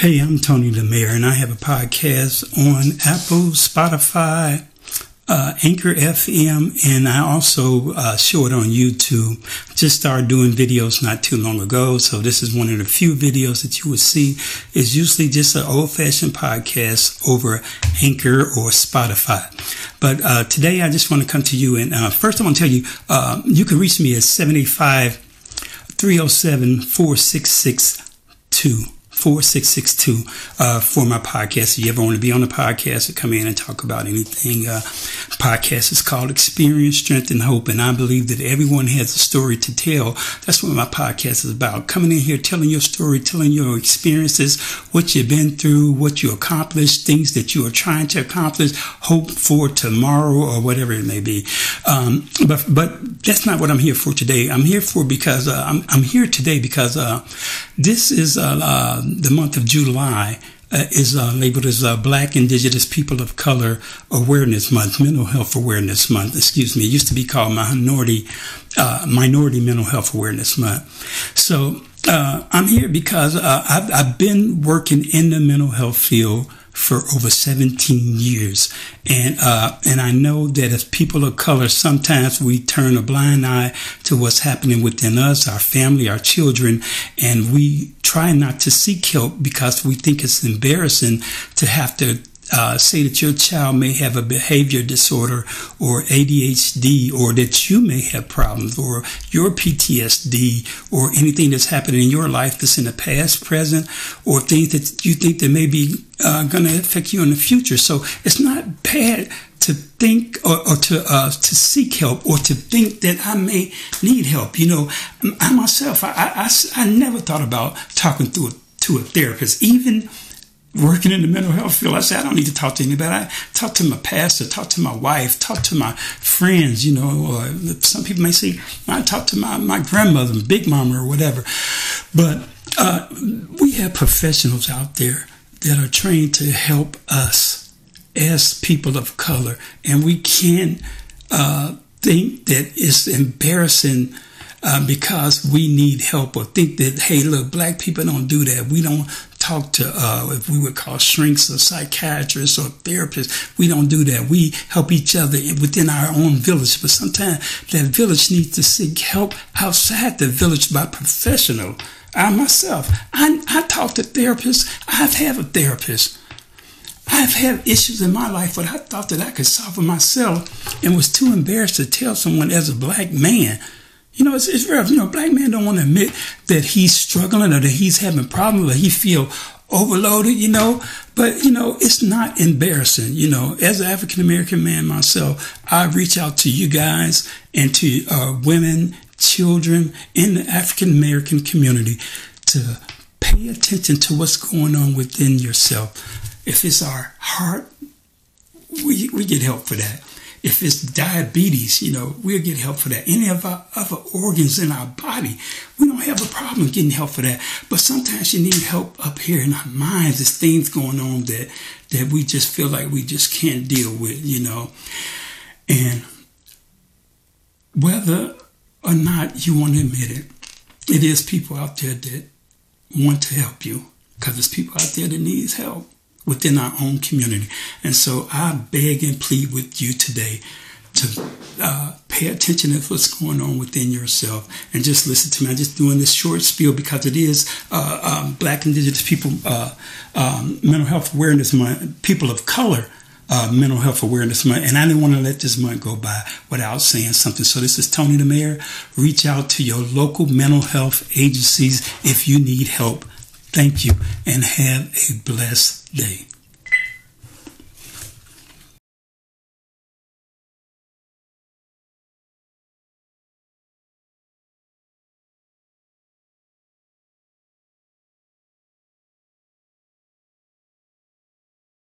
Hey, I'm Tony LeMaire, and I have a podcast on Apple, Spotify, uh, Anchor FM, and I also uh, show it on YouTube. Just started doing videos not too long ago, so this is one of the few videos that you will see. It's usually just an old-fashioned podcast over Anchor or Spotify. But uh, today, I just want to come to you, and uh, first, I want to tell you uh, you can reach me at 785 307 4662. 4662 uh, for my podcast. If you ever want to be on the podcast or come in and talk about anything, uh, podcast is called Experience, Strength, and Hope. And I believe that everyone has a story to tell. That's what my podcast is about. Coming in here, telling your story, telling your experiences, what you've been through, what you accomplished, things that you are trying to accomplish, hope for tomorrow or whatever it may be. Um, but, but that's not what I'm here for today. I'm here for because, uh, I'm, I'm here today because, uh, this is, uh, uh the month of July uh, is uh, labeled as uh, Black Indigenous People of Color Awareness Month, Mental Health Awareness Month. Excuse me. It used to be called Minority uh, Minority Mental Health Awareness Month. So uh, I'm here because uh, I've, I've been working in the mental health field for over 17 years. And, uh, and I know that as people of color, sometimes we turn a blind eye to what's happening within us, our family, our children, and we try not to seek help because we think it's embarrassing to have to uh, say that your child may have a behavior disorder or ADHD, or that you may have problems, or your PTSD, or anything that's happened in your life that's in the past, present, or things that you think that may be uh, going to affect you in the future. So it's not bad to think or, or to uh, to seek help or to think that I may need help. You know, I myself, I, I, I never thought about talking to a, to a therapist, even working in the mental health field, I said, I don't need to talk to anybody. I talk to my pastor, talk to my wife, talk to my friends, you know, or some people may say, I talk to my, my grandmother, big mama or whatever. But uh, we have professionals out there that are trained to help us as people of color. And we can't uh, think that it's embarrassing uh, because we need help or think that, hey, look, black people don't do that. We don't talk to, uh, if we would call shrinks or psychiatrists or therapists. We don't do that. We help each other within our own village. But sometimes that village needs to seek help outside the village by professional. I myself, I, I talk to therapists. I've had a therapist. I've had issues in my life, but I thought that I could solve them myself and was too embarrassed to tell someone as a black man you know, it's, it's. You know, black men don't want to admit that he's struggling or that he's having problems or he feel overloaded, you know. But, you know, it's not embarrassing. You know, as an African American man myself, I reach out to you guys and to uh, women, children in the African American community to pay attention to what's going on within yourself. If it's our heart, we, we get help for that. If it's diabetes, you know, we'll get help for that. Any of our other organs in our body, we don't have a problem getting help for that. But sometimes you need help up here in our minds. There's things going on that that we just feel like we just can't deal with, you know. And whether or not you want to admit it, it is people out there that want to help you because there's people out there that needs help within our own community. And so I beg and plead with you today to uh, pay attention to what's going on within yourself and just listen to me. I'm just doing this short spiel because it is uh, um, Black Indigenous People uh, um, Mental Health Awareness Month, people of color. Uh, mental health awareness month, and I didn't want to let this month go by without saying something. So this is Tony the Mayor. Reach out to your local mental health agencies if you need help Thank you and have a blessed day.